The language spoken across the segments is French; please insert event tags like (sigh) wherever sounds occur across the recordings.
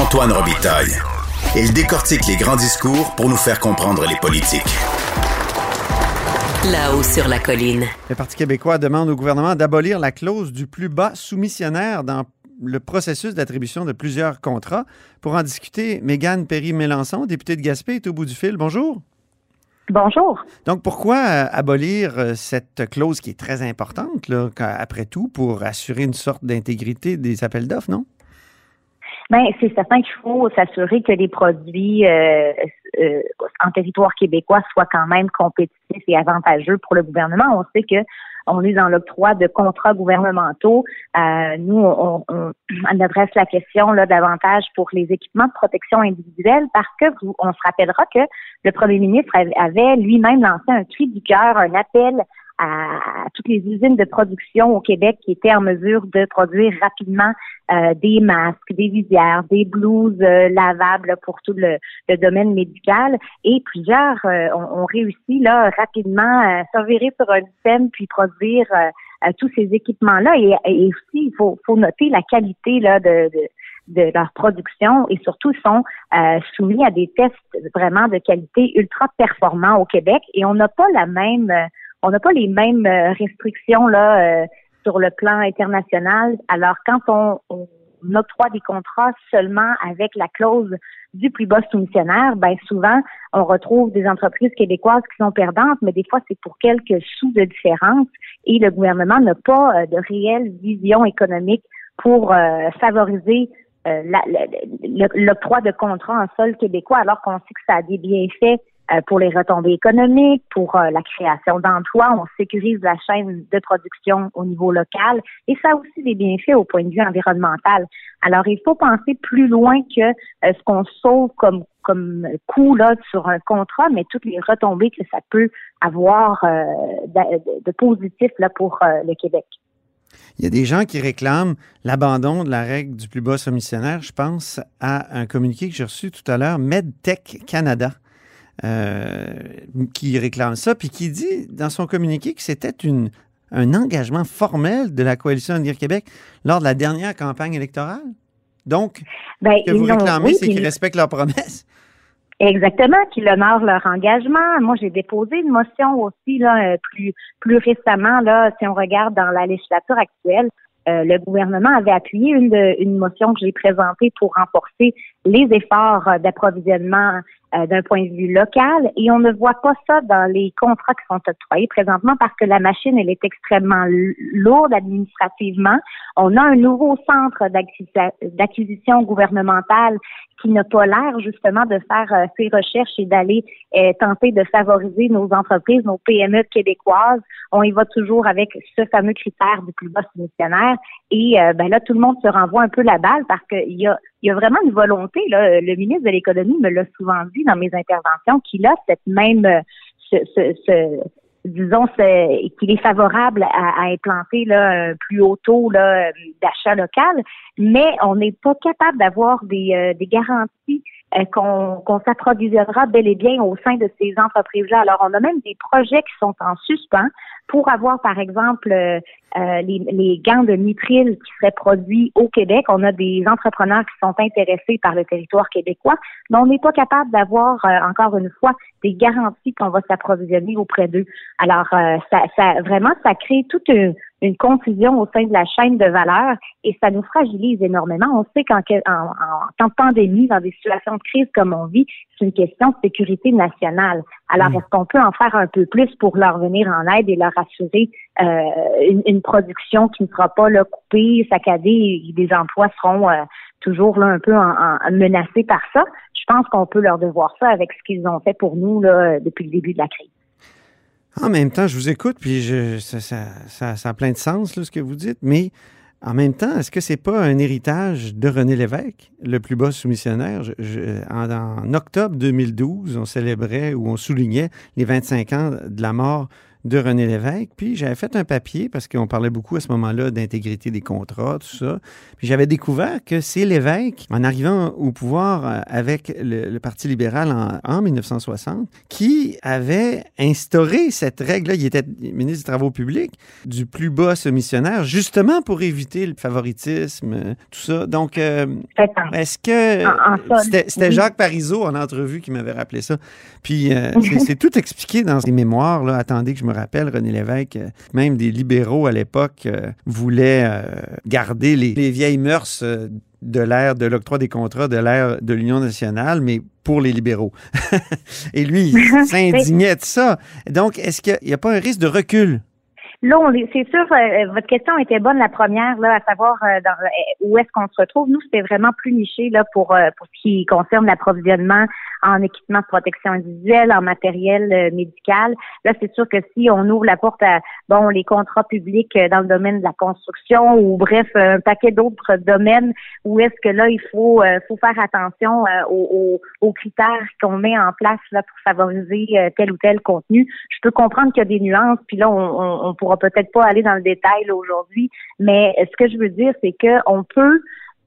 Antoine Robitaille. Il décortique les grands discours pour nous faire comprendre les politiques. Là-haut sur la colline. Le Parti québécois demande au gouvernement d'abolir la clause du plus bas soumissionnaire dans le processus d'attribution de plusieurs contrats. Pour en discuter, Mégane Perry-Mélençon, députée de Gaspé, est au bout du fil. Bonjour. Bonjour. Donc, pourquoi euh, abolir euh, cette clause qui est très importante, là, après tout, pour assurer une sorte d'intégrité des appels d'offres, non? Bien, c'est certain qu'il faut s'assurer que les produits euh, en territoire québécois soient quand même compétitifs et avantageux pour le gouvernement. On sait que on est dans l'octroi de contrats gouvernementaux. Euh, nous, on, adresse la question là davantage pour les équipements de protection individuelle parce que on se rappellera que le premier ministre avait lui-même lancé un cri du cœur, un appel à, toutes les usines de production au Québec qui étaient en mesure de produire rapidement euh, des masques, des visières, des blouses euh, lavables pour tout le, domaine médical. Et plusieurs euh, ont, réussi là rapidement à s'envirer sur un système puis produire tous ces équipements-là. Et, aussi, il faut, faut noter la qualité là de, de leur production et surtout sont soumis à des tests vraiment de qualité ultra performants au Québec et on n'a pas la même on n'a pas les mêmes euh, restrictions là euh, sur le plan international. Alors quand on, on, octroie des contrats seulement avec la clause du plus bas soumissionnaire, ben souvent on retrouve des entreprises québécoises qui sont perdantes, mais des fois c'est pour quelques sous de différence et le gouvernement n'a pas euh, de réelle vision économique pour favoriser l'octroi de contrats en sol québécois, alors qu'on sait que ça a des bienfaits euh, pour les retombées économiques, pour euh, la création d'emplois. On sécurise la chaîne de production au niveau local et ça a aussi des bienfaits au point de vue environnemental. Alors, il faut penser plus loin que euh, ce qu'on sauve comme comme coût là sur un contrat, mais toutes les retombées que ça peut avoir de, positif là pour le Québec. Il y a des gens qui réclament l'abandon de la règle du plus bas soumissionnaire. Je pense à un communiqué que j'ai reçu tout à l'heure, MedTech Canada, euh, qui réclame ça, puis qui dit dans son communiqué que c'était une, un engagement formel de la Coalition Avenir Québec lors de la dernière campagne électorale. Donc, ben, ce que vous réclamez, c'est qu'ils respectent leurs promesses. Exactement, qu'ils honorent leur engagement. Moi, j'ai déposé une motion aussi là, euh, plus plus récemment là, si on regarde dans la législature actuelle, euh, le gouvernement avait appuyé une, une motion que j'ai présentée pour renforcer les efforts d'approvisionnement euh, d'un point de vue local et on ne voit pas ça dans les contrats qui sont octroyés présentement parce que la machine, elle est extrêmement lourde administrativement. On a un nouveau centre d'acquisition gouvernementale qui n'a pas l'air justement de faire euh, ses recherches et d'aller euh, tenter de favoriser nos entreprises, nos PME québécoises. On y va toujours avec ce fameux critère du plus bas soumissionnaire. Et ben là, tout le monde se renvoie un peu la balle parce qu'il y a il y a vraiment une volonté, là, le ministre de l'Économie me l'a souvent dit dans mes interventions, qu'il a cette même, ce, ce, disons, qu'il est favorable à, à implanter là, un plus haut taux d'achat local, mais on n'est pas capable d'avoir des, euh, des garanties euh, qu'on s'approvisionnera bel et bien au sein de ces entreprises-là. Alors, on a même des projets qui sont en suspens pour avoir, par exemple, euh, euh, les, les, gants de nitril qui seraient produits au Québec. On a des entrepreneurs qui sont intéressés par le territoire québécois, mais on n'est pas capable d'avoir, encore une fois, des garanties qu'on va s'approvisionner auprès d'eux. Alors, ça, ça, vraiment, ça crée toute une une confusion au sein de la chaîne de valeur et ça nous fragilise énormément. On sait qu'en en, temps de pandémie, dans des situations de crise comme on vit, c'est une question de sécurité nationale. Alors, mm. est-ce qu'on peut en faire un peu plus pour leur venir en aide et leur assurer euh, une, production qui ne sera pas là, coupée, saccadée et des emplois seront euh, toujours là un peu en, menacés par ça? Je pense qu'on peut leur devoir ça avec ce qu'ils ont fait pour nous là, depuis le début de la crise. En même temps, je vous écoute, puis je, ça, ça, ça, a plein de sens, là, ce que vous dites, mais en même temps, est-ce que c'est pas un héritage de René Lévesque, le plus bas soumissionnaire? en, octobre 2012, on célébrait ou on soulignait les 25 ans de la mort de René Lévesque. Puis j'avais fait un papier parce qu'on parlait beaucoup à ce moment-là d'intégrité des contrats, tout ça. Puis j'avais découvert que c'est Lévesque, en arrivant au pouvoir euh, avec le, Parti libéral en, 1960, qui avait instauré cette règle-là. Il était ministre des Travaux publics, du plus bas missionnaire, justement pour éviter le favoritisme, tout ça. Donc, euh, est-ce que c'était Jacques Parizeau en entrevue qui m'avait rappelé ça? Puis euh, c'est tout expliqué dans ses mémoires. Là. Attendez que je me rappelle, René Lévesque, euh, même des libéraux à l'époque voulaient garder les, les, vieilles mœurs de l'ère de l'octroi des contrats de l'ère de l'Union nationale, mais pour les libéraux. (laughs) Et lui, il (laughs) s'indignait de ça. Donc, est-ce qu'il n'y a pas un risque de recul? Là, c'est sûr, euh, votre question était bonne la première, là, à savoir euh, dans, euh, où est-ce qu'on se retrouve. Nous, c'était vraiment plus niché là pour pour ce qui concerne l'approvisionnement en équipement de protection individuelle, en matériel euh, médical. Là, c'est sûr que si on ouvre la porte à bon les contrats publics euh, dans le domaine de la construction ou bref un paquet d'autres domaines où est-ce que là il faut euh, faut faire attention aux, aux, critères qu'on met en place là pour favoriser tel ou tel contenu. Je peux comprendre qu'il y a des nuances, puis là on, on, pourra peut-être pas aller dans le détail aujourd'hui, mais ce que je veux dire c'est que on peut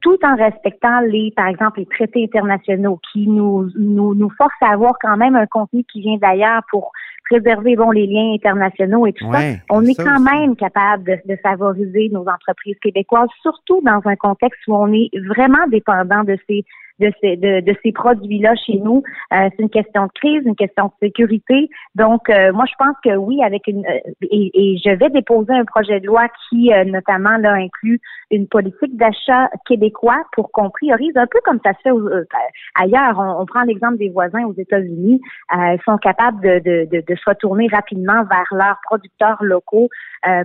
tout en respectant les, par exemple, les traités internationaux qui nous, nous, nous forcent à avoir quand même un contenu qui vient d'ailleurs pour préserver bon les liens internationaux et tout ça, on est quand même capable de, de, favoriser nos entreprises québécoises, surtout dans un contexte où on est vraiment dépendant de ces de ces, de, de ces produits-là chez nous. Euh, c'est une question de crise, une question de sécurité. Donc, euh, moi, je pense que oui, avec une euh, et, et, je vais déposer un projet de loi qui, notamment, là, inclut une politique d'achat québécois pour qu'on priorise un peu comme ça se fait ailleurs. On, prend l'exemple des voisins aux États-Unis. ils sont capables de, de, de, de, se retourner rapidement vers leurs producteurs locaux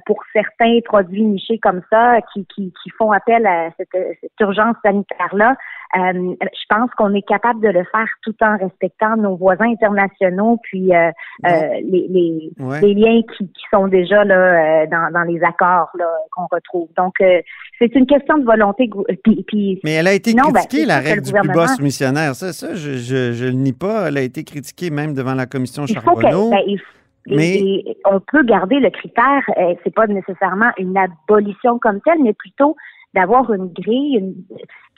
pour certains produits nichés comme ça qui, qui, qui font appel à cette, cette urgence sanitaire-là. Euh, je pense qu'on est capable de le faire tout en respectant nos voisins internationaux, puis euh, euh les, les, les, liens qui, qui, sont déjà là euh, dans, dans les accords qu'on retrouve. Donc, c'est une question de volonté. Puis, puis Mais elle a été ben, critiquée, la règle du plus bas missionnaire. Ça, ça je, je, je, le nie pas. Elle a été critiquée même devant la commission Charbonneau. Ben, mais... on peut garder le critère, c'est pas nécessairement une abolition comme telle, mais plutôt d'avoir une grille une,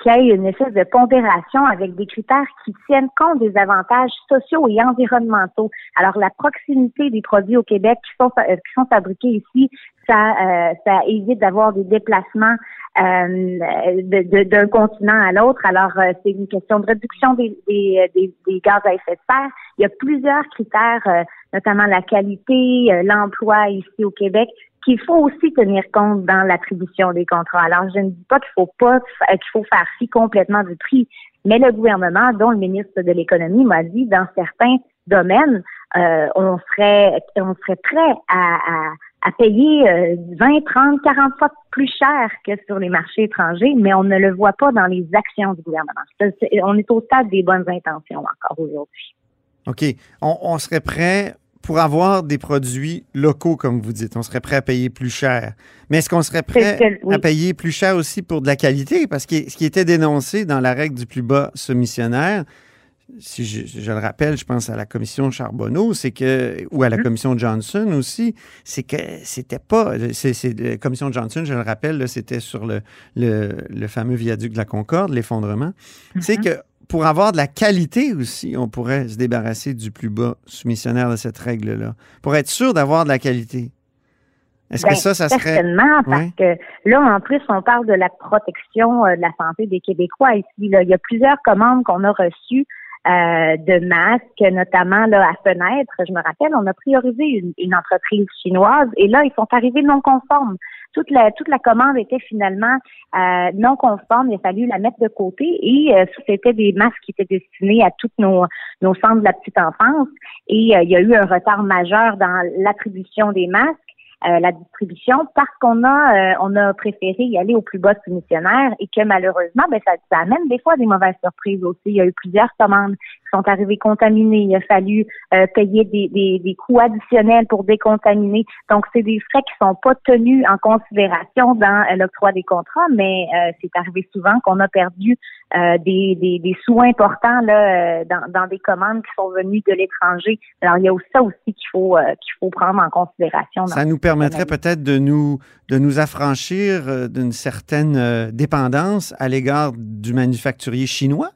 qui ait une espèce de pondération avec des critères qui tiennent compte des avantages sociaux et environnementaux. Alors, la proximité des produits au Québec qui sont, euh, qui sont fabriqués ici, ça, euh, ça évite d'avoir des déplacements euh, d'un continent à l'autre. Alors, euh, c'est une question de réduction des, des, des, des, gaz à effet de serre. Il y a plusieurs critères, notamment la qualité, l'emploi ici au Québec, qu'il faut aussi tenir compte dans l'attribution des contrats. Alors, je ne dis pas qu'il faut pas qu'il faut faire fi complètement du prix, mais le gouvernement, dont le ministre de l'économie m'a dit, dans certains domaines, euh, on serait on serait prêt à, à, payer 20, 30, 40 fois plus cher que sur les marchés étrangers, mais on ne le voit pas dans les actions du gouvernement. on est au stade des bonnes intentions encore aujourd'hui. OK. On serait prêt pour avoir des produits locaux, comme vous dites, on serait prêt à payer plus cher. Mais est-ce qu'on serait prêt à payer plus cher aussi pour de la qualité? Parce que ce qui était dénoncé dans la règle du plus bas soumissionnaire, si je, le rappelle, je pense à la commission Charbonneau, c'est que, ou à la mm-hmm. commission Johnson aussi, c'est que c'était pas, c'est, la commission Johnson, je le rappelle, c'était sur le, le, fameux viaduc de la Concorde, l'effondrement. C'est mm-hmm. que pour avoir de la qualité aussi, on pourrait se débarrasser du plus bas soumissionnaire de cette règle-là, pour être sûr d'avoir de la qualité. Est-ce que ben, ça, ça serait... Certainement, parce que là, en plus, on parle de la protection euh, de la santé des Québécois ici. Il y a plusieurs commandes qu'on a reçues euh, de masques, notamment là, à fenêtre. Je me rappelle, on a priorisé une, entreprise chinoise et là, ils sont arrivés non conformes toute la toute la commande était finalement euh, non conforme. Il a fallu la mettre de côté et euh, c'était des masques qui étaient destinés à tous nos nos centres de la petite enfance. Et euh, il y a eu un retard majeur dans l'attribution des masques. Euh, la distribution parce qu'on a euh, on a préféré y aller au plus bas soumissionnaire et que malheureusement ben ça, ça, amène des fois des mauvaises surprises aussi. Il y a eu plusieurs commandes qui sont arrivées contaminées. Il a fallu euh, payer des, des, des, coûts additionnels pour décontaminer. Donc c'est des frais qui sont pas tenus en considération dans l'octroi des contrats, mais c'est arrivé souvent qu'on a perdu euh, des, des, des sous importants là, euh, dans, dans des commandes qui sont venues de l'étranger. Alors, il y a aussi ça aussi qu'il faut euh, qu'il faut prendre en considération. Ça nous permettrait peut-être de nous de nous affranchir d'une certaine dépendance à l'égard du manufacturier chinois?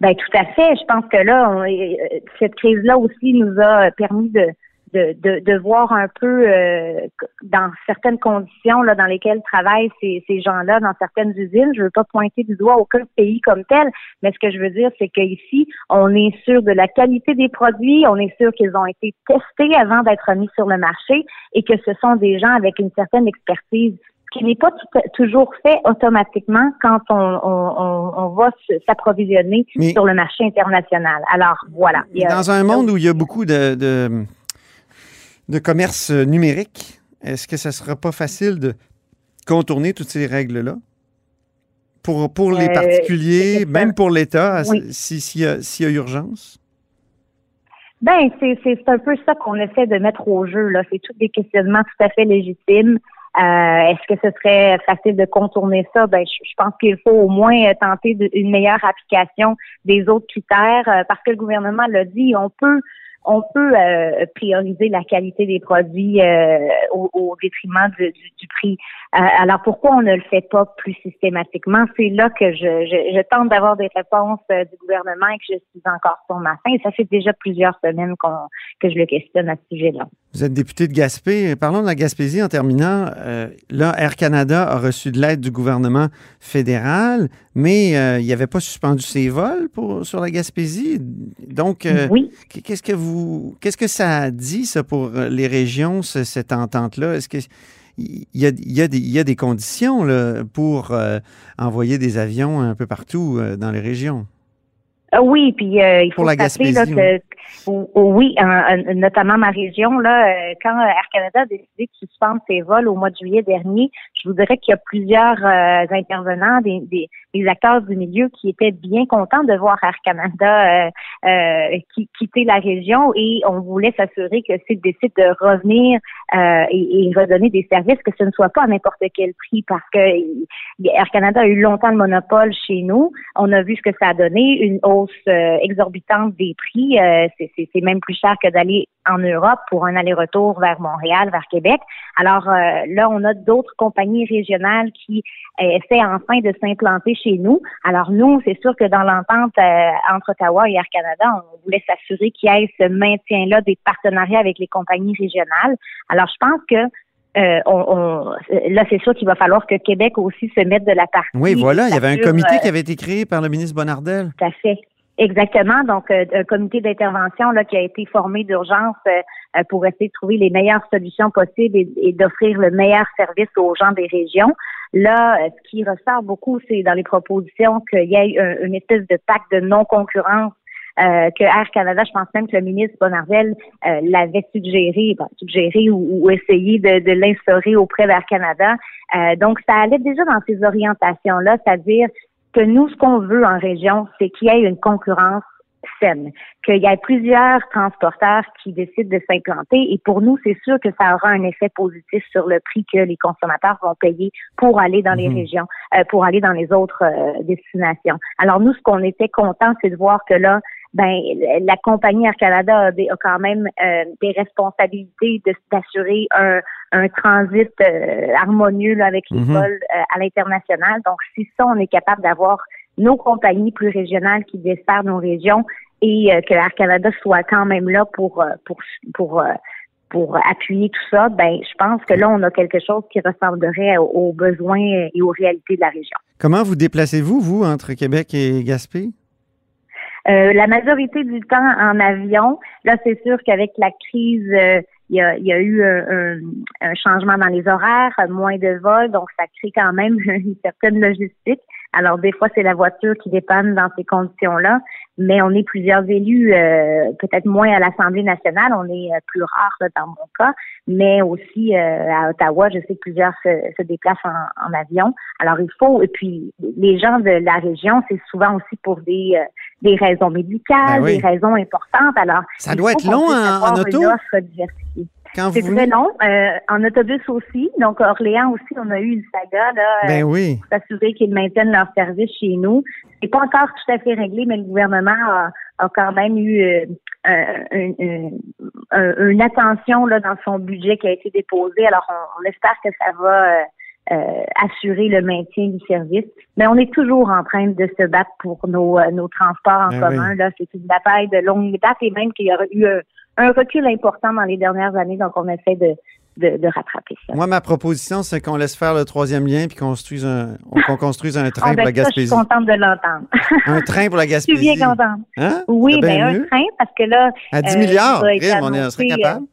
Ben tout à fait. Je pense que là, cette crise-là aussi nous a permis de de, de, de, voir un peu euh, dans certaines conditions là, dans lesquelles travaillent ces, ces gens-là dans certaines usines. Je veux pas pointer du doigt aucun pays comme tel, mais ce que je veux dire, c'est qu'ici, on est sûr de la qualité des produits, on est sûr qu'ils ont été testés avant d'être mis sur le marché et que ce sont des gens avec une certaine expertise qui n'est pas toujours fait automatiquement quand on, on, on va s'approvisionner sur le marché international. Alors voilà. dans un monde où il y a beaucoup de, de de commerce numérique, est-ce que ça ne sera pas facile de contourner toutes ces règles-là? Pour, pour les euh, particuliers, même pour l'État, s'il y, a urgence? Ben, c'est un peu ça qu'on essaie de mettre au jeu. là. C'est tous des questionnements tout à fait légitimes. Euh, est-ce que ce serait facile de contourner ça? Ben, je, pense qu'il faut au moins tenter une meilleure application des autres critères euh, parce que le gouvernement l'a dit, on peut on peut euh, prioriser la qualité des produits euh, au, détriment du, prix. Euh, alors pourquoi on ne le fait pas plus systématiquement? C'est là que je, tente d'avoir des réponses du gouvernement et que je suis encore sur ma fin. Ça fait déjà plusieurs semaines que je le questionne à ce sujet-là. Vous êtes député de Gaspé. Parlons de la Gaspésie en terminant. là, Air Canada a reçu de l'aide du gouvernement fédéral, mais il n'y avait pas suspendu ses vols pour, sur la Gaspésie. Donc, oui. qu'est-ce que vous qu'est-ce que ça dit, ça, pour euh, les régions, cette entente-là? Est-ce que il y, a, des, conditions pour euh, envoyer des avions un peu partout euh, dans les régions? Ah oui, puis il faut rappeler que oui, notamment ma région, là, euh, quand Air Canada a décidé de suspendre ses vols au mois de juillet dernier, je vous dirais qu'il y a plusieurs euh, intervenants, des, des, acteurs du milieu qui étaient bien contents de voir Air Canada euh, quitter la région et on voulait s'assurer que s'ils décident de revenir et, redonner des services, que ce ne soit pas à n'importe quel prix parce que Air Canada a eu longtemps le monopole chez nous. On a vu ce que ça a donné, une hausse exorbitante des prix c'est même plus cher que d'aller en Europe pour un aller-retour vers Montréal, vers Québec. Alors euh, là, on a d'autres compagnies régionales qui euh, essaient enfin de s'implanter chez nous. Alors nous, c'est sûr que dans l'entente euh, entre Ottawa et Air Canada, on voulait s'assurer qu'il y ait ce maintien-là des partenariats avec les compagnies régionales. Alors je pense que on, là, c'est sûr qu'il va falloir que Québec aussi se mette de la partie. Oui, voilà, il y avait un comité qui avait été créé par le ministre Bonnardel. Tout à fait. Exactement. Donc, euh, un comité d'intervention là qui a été formé d'urgence euh, euh, pour essayer de trouver les meilleures solutions possibles et, d'offrir le meilleur service aux gens des régions. Là, ce qui ressort beaucoup, c'est dans les propositions qu'il y ait une espèce de pacte de non-concurrence que Air Canada, je pense même que le ministre Bonnardel l'avait suggéré, suggéré ou, essayé de, de l'instaurer auprès d'Air Canada. donc, ça allait déjà dans ces orientations-là, c'est-à-dire que nous, ce qu'on veut en région, c'est qu'il y ait une concurrence saine, qu'il y ait plusieurs transporteurs qui décident de s'implanter. Et pour nous, c'est sûr que ça aura un effet positif sur le prix que les consommateurs vont payer pour aller dans les mhm. régions, euh, pour aller dans les autres euh, destinations. Alors nous, ce qu'on était content, c'est de voir que là, ben la compagnie Air Canada a, quand même euh, des responsabilités d'assurer un, un transit euh, harmonieux avec les mhm. vols euh, à l'international. Donc, si ça, on est capable d'avoir nos compagnies plus régionales qui desservent nos régions et que Air Canada soit quand même là pour pour pour pour appuyer tout ça, ben je pense que là on a quelque chose qui ressemblerait aux besoins et aux réalités de la région. Comment vous déplacez-vous vous entre Québec et Gaspé? Euh, la majorité du temps en avion. Là, c'est sûr qu'avec la crise, euh, il, y a, y a, eu un, un, changement dans les horaires, moins de vols, donc ça crée quand même (laughs) une certaine logistique. Alors, des fois, c'est la voiture qui dépanne dans ces conditions-là, mais on est plusieurs élus, euh, peut-être moins à l'Assemblée nationale, on est plus rare dans mon cas, mais aussi à Ottawa, je sais que plusieurs se, se déplacent en, en, avion. Alors, il faut, et puis les gens de la région, c'est souvent aussi pour des des raisons médicales, ben des raisons importantes. Alors, ça doit être long en, auto. quand C'est très long. Euh, en autobus aussi. Donc, Orléans aussi, on a eu une saga là, euh, Ben oui. pour s'assurer qu'ils maintiennent leur service chez nous. C'est pas encore tout à fait réglé, mais le gouvernement a, a quand même eu euh, euh, une, une- un- une attention là, dans son budget qui a été déposé. Alors, on, on espère que ça va euh, euh, assurer le maintien du service. Mais on est toujours en train de se battre pour nos, euh, nos transports en Ben commun. oui. Là, c'est une bataille de longue date et même qu'il y a eu un, un recul important dans les dernières années. Donc, on essaie de, de, de rattraper ça. Moi, ma proposition, c'est qu'on laisse faire le troisième lien puis qu'on construise un, qu'on construise un train Ah, ben, pour la ça, je suis Gaspésie. contente de l'entendre. (laughs) Un train pour la je suis Gaspésie. bien contente. Hein? Oui, C'est bien ben, un mieux. train, parce que là, À 10 euh, milliards, crime, on, est- on serait annoncé, capable?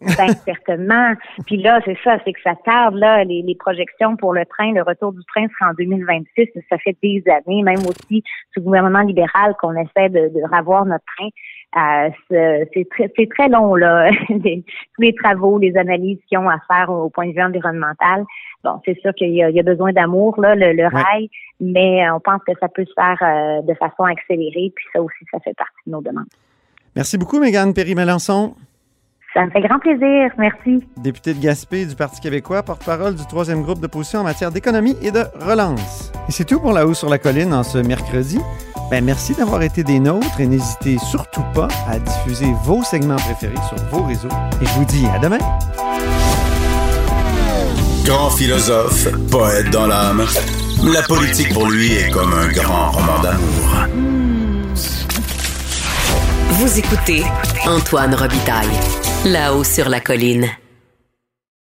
(laughs) ben, certainement. Puis là, c'est ça, c'est que ça tarde, là, les, les projections pour le train, le retour du train sera en 2026. Ça fait des années, même aussi sous le gouvernement libéral, qu'on essaie de, de revoir notre train. Euh, c'est très, très long, là, (laughs) les- tous les travaux, les analyses qu'ils ont à faire au, point de vue environnemental. Bon, c'est sûr qu'il y, y a besoin d'amour, là, le, le rail, mais euh, on pense que ça peut se faire euh, de façon accélérée, puis ça aussi, ça fait partie de nos demandes. Merci beaucoup, Mégane Perry-Melançon, Ça me fait grand plaisir. Merci. députée de Gaspé du Parti québécois, porte-parole du troisième groupe d'opposition en matière d'économie et de relance. Et c'est tout pour La Haut sur la Colline en ce mercredi. Ben, merci d'avoir été des nôtres et n'hésitez surtout pas à diffuser vos segments préférés sur vos réseaux. Et je vous dis à demain. Grand philosophe, poète dans l'âme, la politique pour lui est comme un grand roman d'amour. Vous écoutez Antoine Robitaille, là-haut sur la colline.